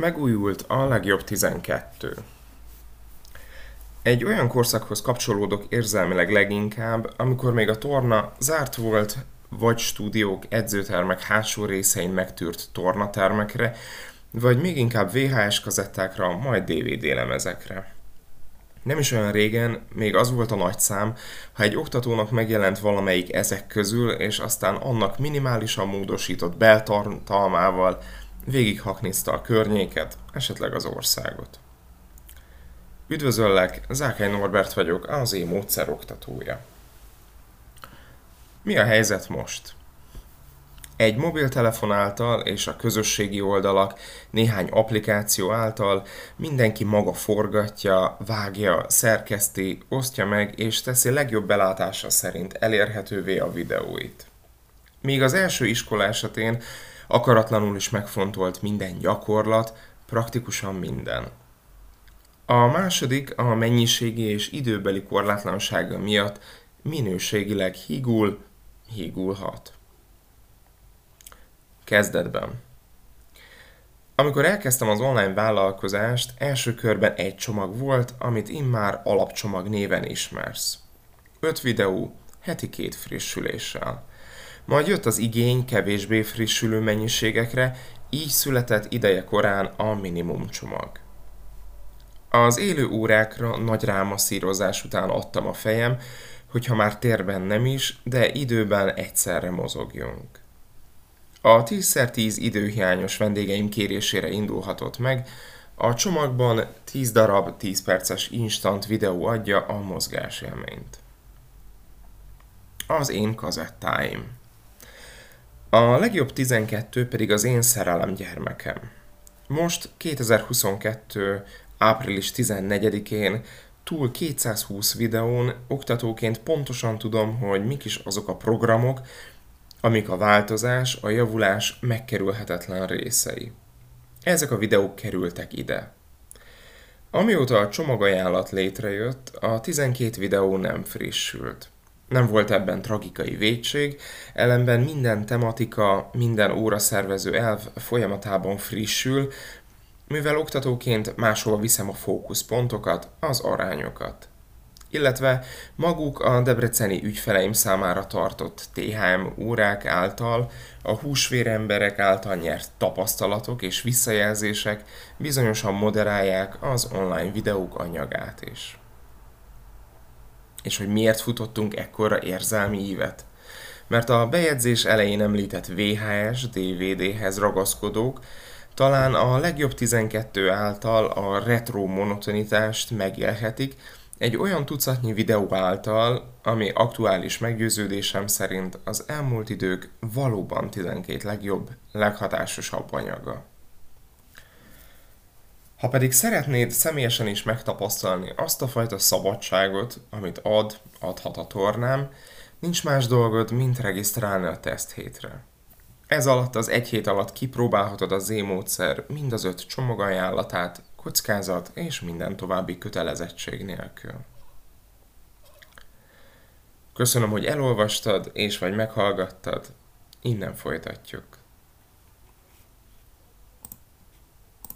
Megújult a legjobb 12. Egy olyan korszakhoz kapcsolódok érzelmileg leginkább, amikor még a torna zárt volt, vagy stúdiók, edzőtermek hátsó részein megtűrt tornatermekre, vagy még inkább VHS kazettákra, majd DVD lemezekre. Nem is olyan régen, még az volt a nagy szám, ha egy oktatónak megjelent valamelyik ezek közül, és aztán annak minimálisan módosított beltartalmával Végighaknézte a környéket, esetleg az országot. Üdvözöllek, Zákály Norbert vagyok, az én módszer oktatója. Mi a helyzet most? Egy mobiltelefon által és a közösségi oldalak néhány applikáció által mindenki maga forgatja, vágja, szerkeszti, osztja meg és teszi legjobb belátása szerint elérhetővé a videóit. Míg az első iskola esetén akaratlanul is megfontolt minden gyakorlat, praktikusan minden. A második a mennyiségi és időbeli korlátlansága miatt minőségileg higul, higulhat. Kezdetben. Amikor elkezdtem az online vállalkozást, első körben egy csomag volt, amit immár alapcsomag néven ismersz. Öt videó, heti két frissüléssel. Majd jött az igény kevésbé frissülő mennyiségekre, így született ideje korán a minimum csomag. Az élő órákra nagy rámasszírozás után adtam a fejem, hogyha már térben nem is, de időben egyszerre mozogjunk. A 10x10 időhiányos vendégeim kérésére indulhatott meg, a csomagban 10 darab 10 perces instant videó adja a mozgásélményt. Az én kazettáim. A legjobb 12 pedig az én szerelem gyermekem. Most 2022. április 14-én túl 220 videón oktatóként pontosan tudom, hogy mik is azok a programok, amik a változás, a javulás megkerülhetetlen részei. Ezek a videók kerültek ide. Amióta a csomagajánlat létrejött, a 12 videó nem frissült. Nem volt ebben tragikai védség, ellenben minden tematika, minden óra szervező elv folyamatában frissül, mivel oktatóként máshova viszem a fókuszpontokat, az arányokat. Illetve maguk a debreceni ügyfeleim számára tartott THM órák által, a húsvéremberek által nyert tapasztalatok és visszajelzések bizonyosan moderálják az online videók anyagát is és hogy miért futottunk ekkora érzelmi ívet. Mert a bejegyzés elején említett VHS, DVD-hez ragaszkodók talán a legjobb 12 által a retro monotonitást megélhetik, egy olyan tucatnyi videó által, ami aktuális meggyőződésem szerint az elmúlt idők valóban 12 legjobb, leghatásosabb anyaga. Ha pedig szeretnéd személyesen is megtapasztalni azt a fajta szabadságot, amit ad, adhat a tornám, nincs más dolgod, mint regisztrálni a teszt hétre. Ez alatt az egy hét alatt kipróbálhatod a Z-módszer mind az öt csomagajánlatát, kockázat és minden további kötelezettség nélkül. Köszönöm, hogy elolvastad és vagy meghallgattad, innen folytatjuk.